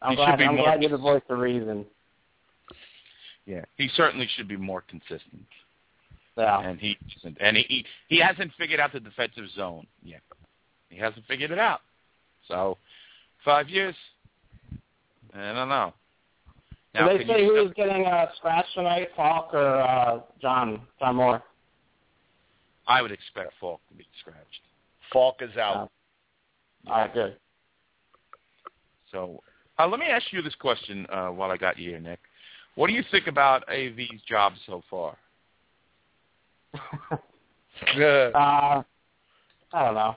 I'm He should glad. be I'm more- glad you're the voice of reason. yeah, he certainly should be more consistent. Yeah. and he isn't. And he, he hasn't figured out the defensive zone yet. He hasn't figured it out. So five years. I don't know. Did they say you- who's getting uh, scratched tonight, Falk or uh, John John Moore? I would expect Falk to be scratched. Falk is out. All right, good. So uh, let me ask you this question uh, while I got you here, Nick. What do you think about AV's job so far? Good. Uh, I don't know.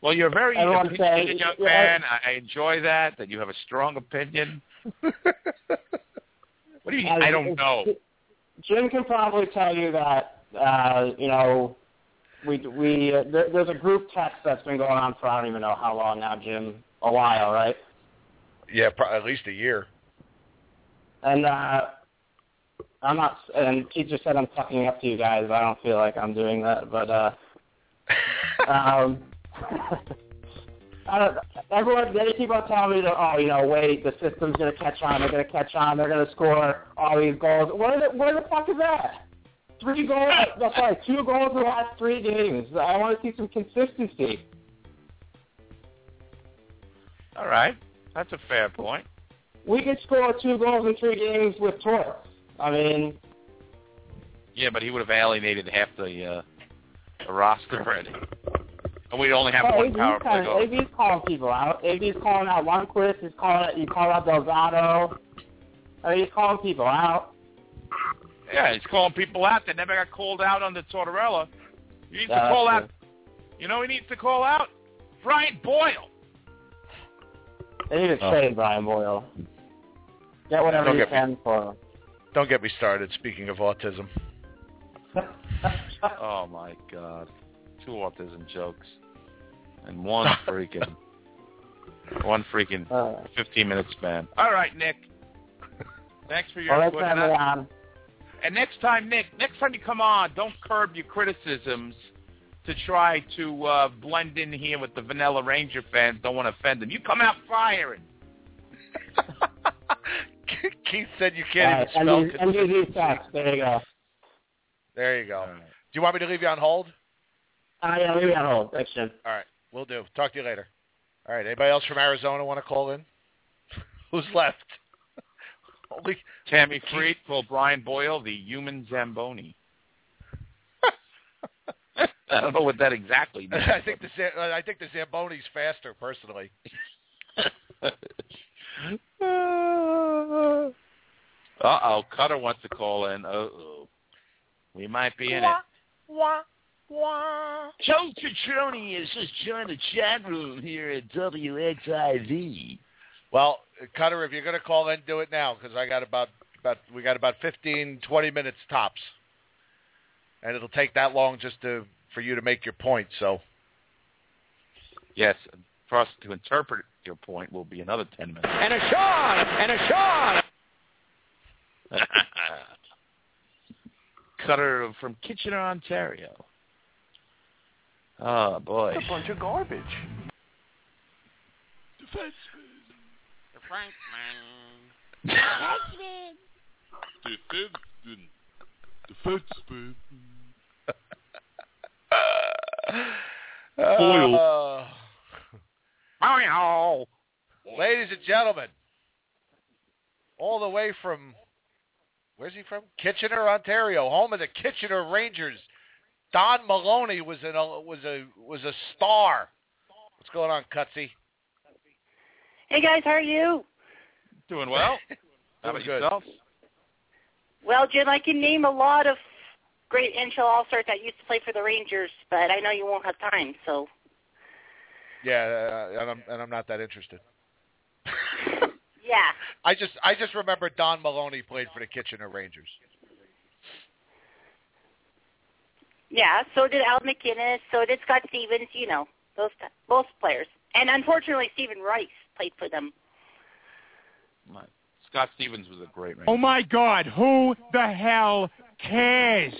Well, you're a very Everyone opinionated young yeah. man. I I enjoy that, that you have a strong opinion. [laughs] What do you mean, I don't know? Jim can probably tell you that uh, you know we we uh, there, there's a group text that's been going on for I don't even know how long now, Jim. A while, right? Yeah, pro- at least a year. And uh, I'm not. And he just said I'm sucking up to you guys. I don't feel like I'm doing that, but uh, [laughs] um, [laughs] I don't, everyone they keep on telling me that oh you know wait the system's gonna catch on they're gonna catch on they're gonna score all these goals where the where the fuck is that three goals that's right two goals in the last three games I want to see some consistency All right, that's a fair point. we could score two goals in three games with Torres I mean Yeah, but he would have alienated half the, uh, the roster already. And we'd only have one AB's, power play goal. AV's calling people out AV's calling out Lundqvist he's calling out, you call out Delgado I mean, he's calling people out Yeah, he's calling people out that never got called out on the Tortorella. He needs Yeah, to call out. You know, he needs to call out Brian Boyle. They need to Oh. trade Brian Boyle. Get whatever you can for him. Don't get me started. Speaking of autism, [laughs] Oh my God, two autism jokes, and one [laughs] freaking, one freaking Uh, fifteen minute span. All right, Nick. Thanks for your well, let's input. And, on. and next time, Nick, next time you come on, don't curb your criticisms to try to uh, blend in here with the Vanilla Ranger fans. Don't want to offend them. You come out firing. [laughs] [laughs] Keith said you can't even spell. Alright, MD MDZ sucks. There you go. There you go. Do you want me to leave you on hold? Uh, yeah, leave me on hold. Thanks, Jim. All right, we'll do. Talk to you later. All right. Anybody else from Arizona want to call in? [laughs] Who's left? [laughs] Only Tammy Freed called Brian Boyle the human Zamboni. I don't know what that exactly means. I think the I think the Zamboni's faster, personally. Uh oh, Cutter wants to call in. Uh oh, we might be in it. Joe Citroni has just joined the chat room here at WXIV. Well, Cutter, if you're going to call in, do it now because I got about about we got about 15, 20 minutes tops, and it'll take that long just to for you to make your point. So Yes, for us to interpret your point will be another ten minutes. And a shot! And a shot! [laughs] Cutter from Kitchener, Ontario. Oh boy. a bunch of garbage. Uh, [laughs] Boyle. [laughs] ladies and gentlemen, all the way from where's he from? Kitchener, Ontario, home of the Kitchener Rangers. Don Maloney was an was a was a star. What's going on, Cutsy? Hey guys, how are you? Doing well. [laughs] How about good. yourself? Well, Jim, I can name a lot of great NHL All-Stars that used to play for the Rangers, but I know you won't have time, so Yeah, uh, and I'm and I'm not that interested. [laughs] yeah. I just I just remember Don Maloney played for the Kitchener Rangers. Yeah, so did Al MacInnis, so did Scott Stevens, you know, those t- both players. And unfortunately, Steven Rice played for them. Scott Stevens was a great Ranger. Oh my God, who the hell cares?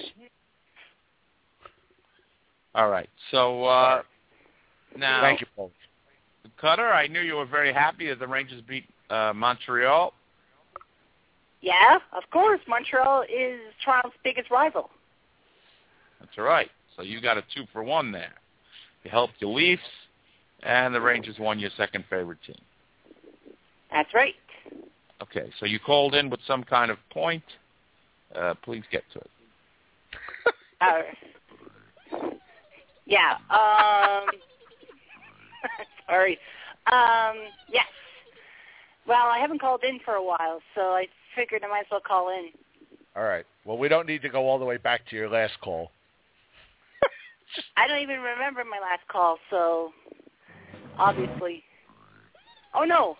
All right. So uh, now, Thank you, Paul. Cutter. I knew you were very happy that the Rangers beat uh, Montreal. Yeah, of course. Montreal is Toronto's biggest rival. That's right. So you got a two for one there. You helped the Leafs, and the Rangers won your second favorite team. That's right. Okay, so you called in with some kind of point. Uh, please get to it. Uh, Yeah. Um, [laughs] sorry. Um, yes. Well, I haven't called in for a while, so I figured I might as well call in. All right. Well, we don't need to go all the way back to your last call. [laughs] I don't even remember my last call, so obviously. Oh no,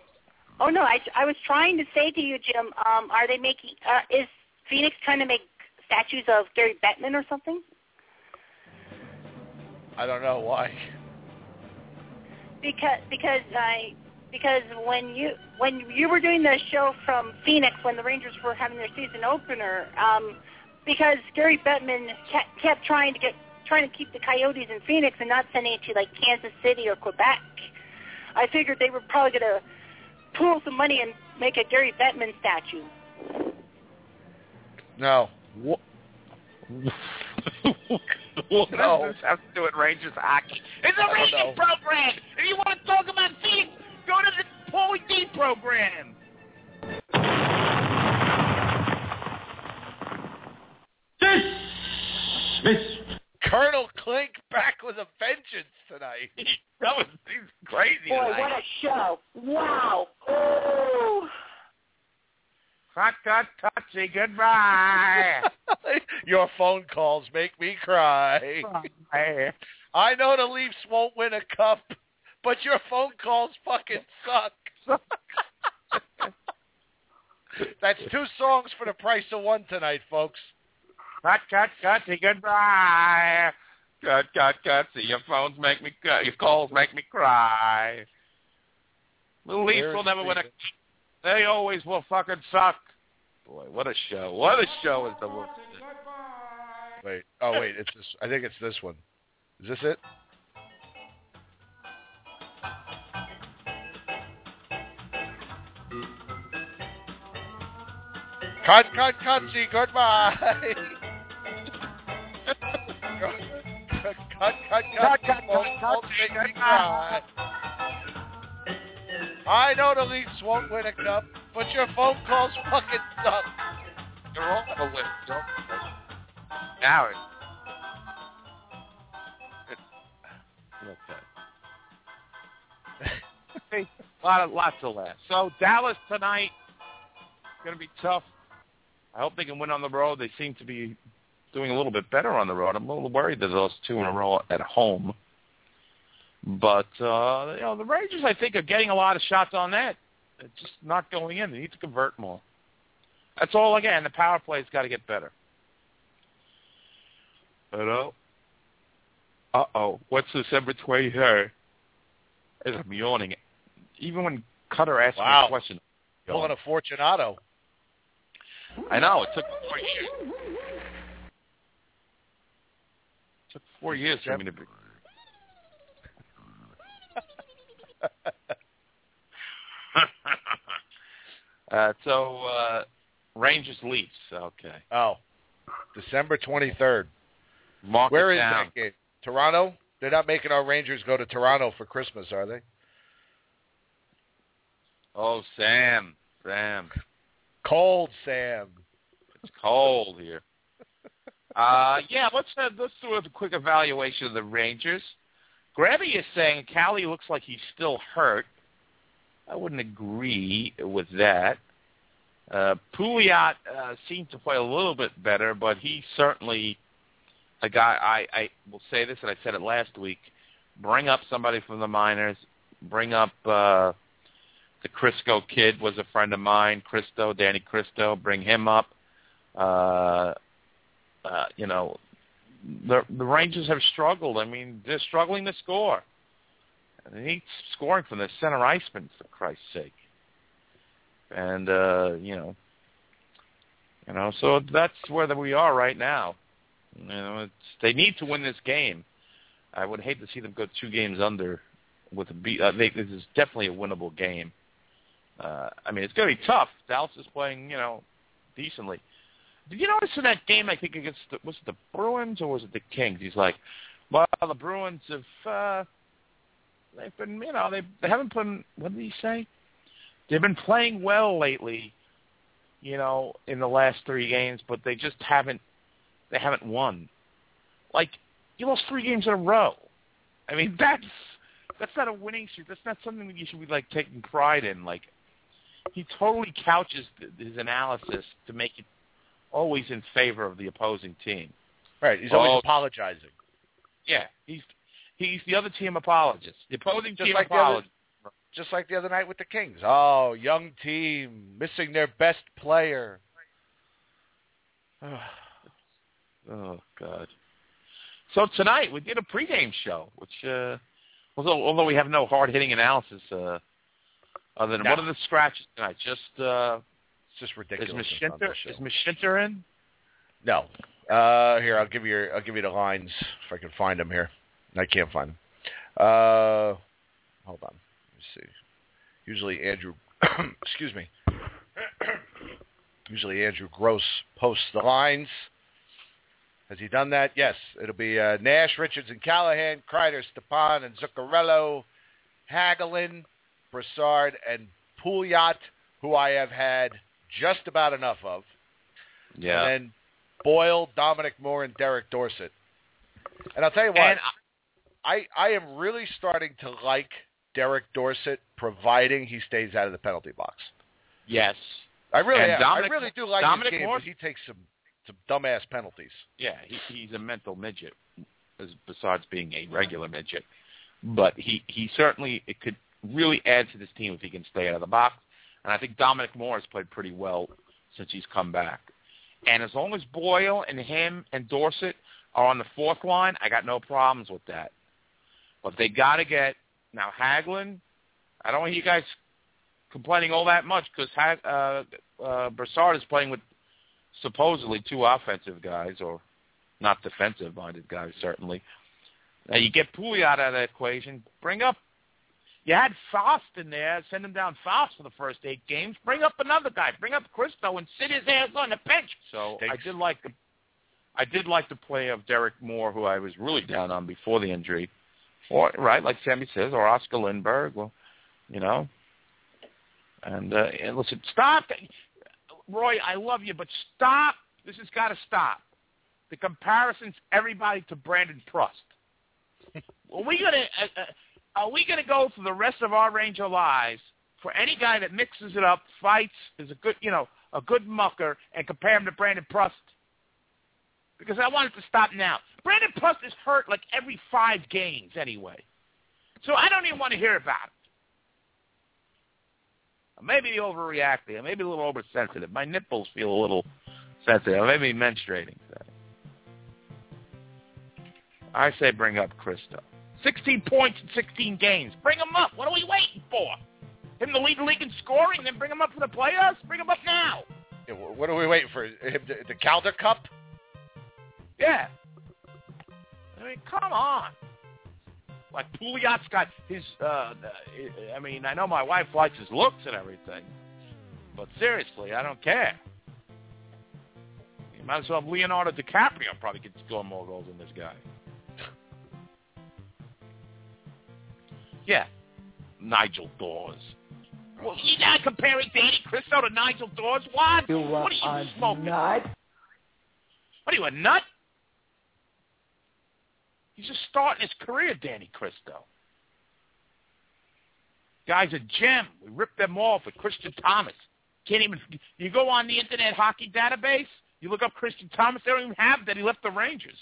oh no! I I was trying to say to you, Jim. Um, are they making? Uh, is Phoenix trying to make statues of Gary Bettman or something? I don't know why. Because because I because when you when you were doing the show from Phoenix when the Rangers were having their season opener, um, because Gary Bettman kept, kept trying to get trying to keep the Coyotes in Phoenix and not sending it to like Kansas City or Quebec. I figured they were probably going to pool some money and make a Gary Bettman statue. No. What? [laughs] [laughs] what No. does this have to do with Rangers hockey? It's a don't radio program. If you want to talk about Phoenix, go to the Paulie D program. Colonel Klink back with a vengeance tonight. [laughs] That was he's crazy Boy, tonight. what a show! Wow. Ooh. Cut, cut, touchy, goodbye. [laughs] Your phone calls make me cry. I know the Leafs won't win a cup, but your phone calls fucking suck. [laughs] That's two songs for the price of one tonight, folks. Cut, cut, cutty, goodbye. Cut, cut, cutty. Your phones make me, cry. your calls make me cry. The Leafs There's will never win a. Steven. They always will fucking suck. Boy, what a show! What a show is the one. Wait. Oh, wait. It's this. I think it's this one. Is this it? Cut, cut, cut, see, goodbye. [laughs] cut, cut, cut, cut, cut, phone calls make me cry. I know the Leafs won't win a cup, but your phone calls fucking suck. You're all on the list. It. Okay. [laughs] lot of lots of laughs. So Dallas tonight going to be tough. I hope they can win on the road. They seem to be doing a little bit better on the road. I'm a little worried that those two in a row at home. But uh, you know, the Rangers I think are getting a lot of shots on net. It's just not going in. They need to convert more. That's all again. The power play's got to get better. Hello. Uh oh. What's December twenty third? As I'm yawning. Even when Cutter asked me Wow. a question, Pulling a Fortunato. I know it took four years. It took four years for me to be. [laughs] uh, so uh, Rangers Leafs. Okay. Oh, December 23rd. Mark Where is down. that game? Toronto? They're not making our Rangers go to Toronto for Christmas, are they? Oh, Sam. Sam. Cold, Sam. It's cold here. [laughs] Uh, yeah, let's uh, let's do a quick evaluation of the Rangers. Grabby is saying Callie looks like he's still hurt. I wouldn't agree with that. Uh, Pouliot uh, seemed to play a little bit better, but he certainly a guy. I, I will say this, and I said it last week. Bring up somebody from the minors. Bring up uh, the Crisco kid was a friend of mine. Kristo, Danny Kristo. Bring him up. Uh, uh, you know, the the Rangers have struggled. I mean, they're struggling to score. They need scoring from the center iceman, for Christ's sake. And uh, you know, you know, so that's where we are right now. You know, it's they need to win this game. I would hate to see them go two games under with a beat. I think this is definitely a winnable game. Uh, I mean, it's going to be tough. Dallas is playing, you know, decently. Did you notice in that game? I think against the, was it the Bruins or was it the Kings? He's like, well, the Bruins have uh, they've been, you know, they they haven't been. What did he say? They've been playing well lately, you know, in the last three games, but they just haven't they haven't won. Like You lost three games in a row. I mean, [laughs] that's that's not a winning streak. That's not something that you should be like taking pride in. Like he totally couches th- his analysis to make it always in favor of the opposing team. Right. He's always Oh. apologizing. Yeah, he's he's the other team apologist. The opposing Just team like the other- apologist. Just like the other night with the Kings. Oh, young team missing their best player. [sighs] [sighs] [sighs] Oh God. So tonight we did a pregame show, which uh, although although we have no hard hitting analysis, uh, other than No. what are the scratches tonight? Just uh, It's just ridiculous. this show. is Mashinter in? No. Uh, here I'll give you I'll give you the lines if I can find them here. I can't find them. Uh, hold on. Let me see. Usually Andrew, [coughs] excuse me. [coughs] Usually Andrew Gross posts the lines. Has he done that? Yes. It'll be uh, Nash, Richards, and Callahan, Kreider, Stepan, and Zuccarello, Hagelin, Brassard, and Pouliot, who I have had just about enough of. Yeah. And then Boyle, Dominic Moore, and Derek Dorsett. And I'll tell you what, And I, I am really starting to like Derek Dorsett, providing he stays out of the penalty box. yes. I really And am. Dominic- I really do like Dominic his game, Moore- he takes some some dumbass penalties. Yeah, he, he's a mental midget, as, besides being a regular midget. But he he certainly it could really add to this team if he can stay out of the box. And I think Dominic Moore has played pretty well since he's come back. And as long as Boyle and him and Dorsett are on the fourth line, I got no problems with that. But they got to get now Hagelin. I don't want you guys complaining all that much because uh, uh, Brassard is playing with supposedly two offensive guys, or not defensive-minded guys, certainly. Now you get Pouliot out of that equation. Bring up. You had Faust in there. Send him down Faust for the first eight games. Bring up another guy. Bring up Kristo and sit his ass on the bench. So I did like the. I did like the play of Derek Moore, who I was really down on before the injury, or right, like Sammy says, or Oscar Lindberg. Well, you know. And, uh, and listen, stop. Roy, I love you, but stop. This has got to stop. The comparisons, everybody to Brandon Prust. are [laughs] we gonna? Uh, uh, are we gonna go for the rest of our Ranger lives for any guy that mixes it up, fights, is a good, you know, a good mucker, and compare him to Brandon Prust? Because I want it to stop now. Brandon Prust is hurt like every five games anyway, so I don't even want to hear about it. Maybe overreacting. Maybe a little oversensitive. My nipples feel a little sensitive. Maybe menstruating. I say bring up Kristo. 16 points in 16 games. Bring him up. What are we waiting for? Him to lead the league in scoring, then bring him up for the playoffs? Bring him up now. Yeah, what are we waiting for? Him to, the Calder Cup? Yeah. I mean, come on. Like Pouliot's got his. Uh, I mean, I know my wife likes his looks and everything, but seriously, I don't care. You might as well have Leonardo DiCaprio probably could score more goals than this guy. Yeah, Nigel Dawes. Well, you're not comparing Danny Kristo to Nigel Dawes? What? You what are you smoking? nut? What are you, a nut? He's just starting his career, Danny Kristo. Guy's a gem. We ripped them off with Christian Thomas. Can't even. You go on the Internet Hockey Database. You look up Christian Thomas. They don't even have that. He left the Rangers.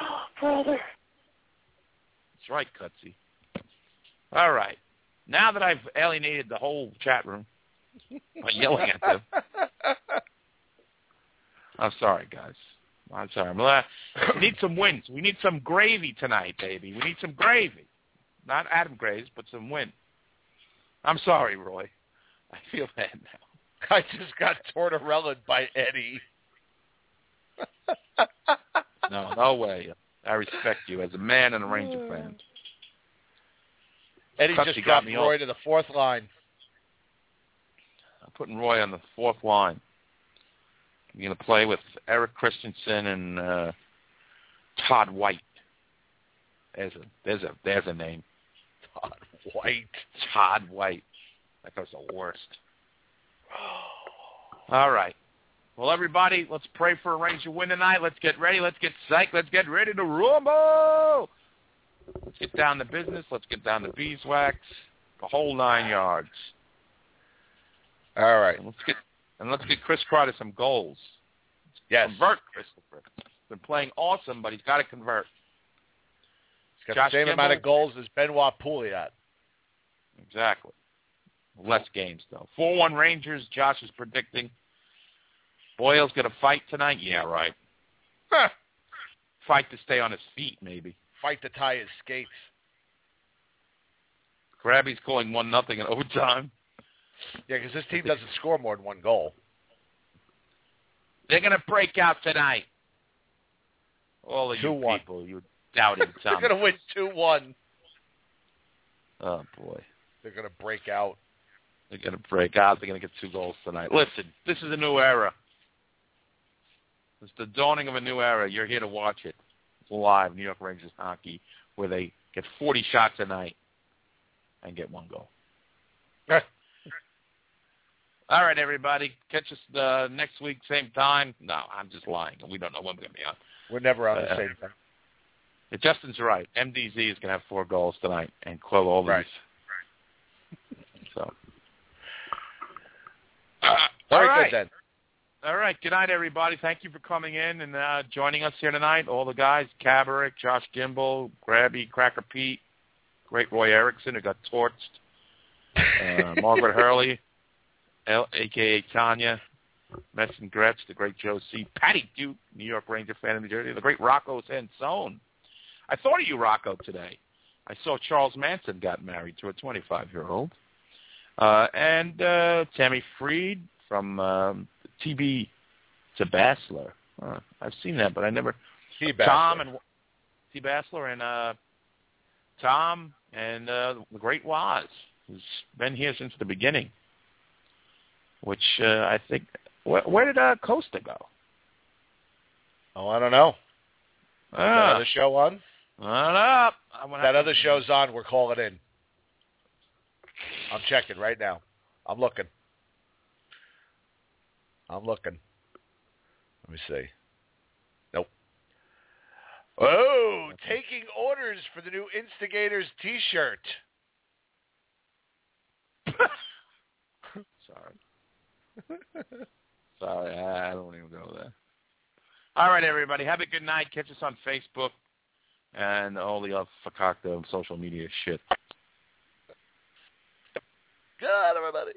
Oh, [gasps] brother. That's right, Cutsy. All right. Now that I've alienated the whole chat room by yelling at them, [laughs] I'm sorry, guys. I'm sorry. I'm la- we need some wins. We need some gravy tonight, baby. We need some gravy. Not Adam Graves, but some win. I'm sorry, Roy. I feel bad now. [laughs] I just got tortorella by Eddie. [laughs] No, no way. I respect you as a man and a Ranger fan. Eddie just got dropped me Roy all- to the fourth line. I'm putting Roy on the fourth line. You're going to play with Erik Christensen and uh, Todd White. There's a there's a there's a name. Todd White. Todd White. That guy's the worst. [sighs] All right. Well, everybody, let's pray for a Ranger win tonight. Let's get ready. Let's get psyched. Let's get ready to rumble. Let's get down to business. Let's get down to beeswax. The whole nine yards. All right. Let's get and let's get Chris Kreider some goals. Yes. Convert Christopher. Been playing awesome, but he's got to convert. He's got Josh the same amount of goals as Benoit Pouliot. Exactly. Less games though. Four one Rangers. Josh is predicting. Boyle's gonna fight tonight. Yeah, right. Fight to stay on his feet, maybe. Fight to tie his skates. Krabby's calling one nothing in overtime. Yeah, because this team doesn't score more than one goal. They're gonna break out tonight. All of you 2-1. people, you doubting [laughs] They're going to win 2-1. Oh boy. They're going to break out. They're going to break out. They're going to get two goals tonight. Listen, this is a new era. It's the dawning of a new era. You're here to watch it. It's live, New York Rangers hockey, where they get 40 shots a night and get one goal. [laughs] All right, everybody. Catch us uh, next week, same time. No, I'm just lying. We don't know when we're going to be on. We're never on the Uh, same time. Justin's right. MDZ is going to have four goals tonight and quell all Right. these. Right. [laughs] So. Very all right. good then. All right. Good night, everybody. Thank you for coming in and uh, joining us here tonight. All the guys, Caberick, Josh Gimbel, Grabby, Cracker Pete, great Roy Erickson who got torched, uh, [laughs] Margaret Hurley, L- a.k.a. Tanya, Messon Gretz, the great Joe C., Patty Duke, New York Ranger fan of New Jersey, the great Rocco Sansone. I thought of you, Rocco, today. I saw Charles Manson got married to a 25-year-old. Uh, and uh, Tammy Freed from um, TB to Bassler. Uh, I've seen that, but I never. T. Tom and T. Bassler and uh, Tom and uh, the Great Waz, who's been here since the beginning. Which uh, I think, where, where did uh, Costa go? Oh, I don't know. Is that Ah, other show on? I don't know. I'm That other show's on. We're calling in. I'm checking right now. I'm looking. I'm looking. Let me see. Nope. Oh, taking orders for the new Instigators T-shirt. [laughs] Sorry. [laughs] Sorry, I don't even go there. All right, everybody. Have a good night. Catch us on Facebook and all the other fakakta social media shit. Good, everybody.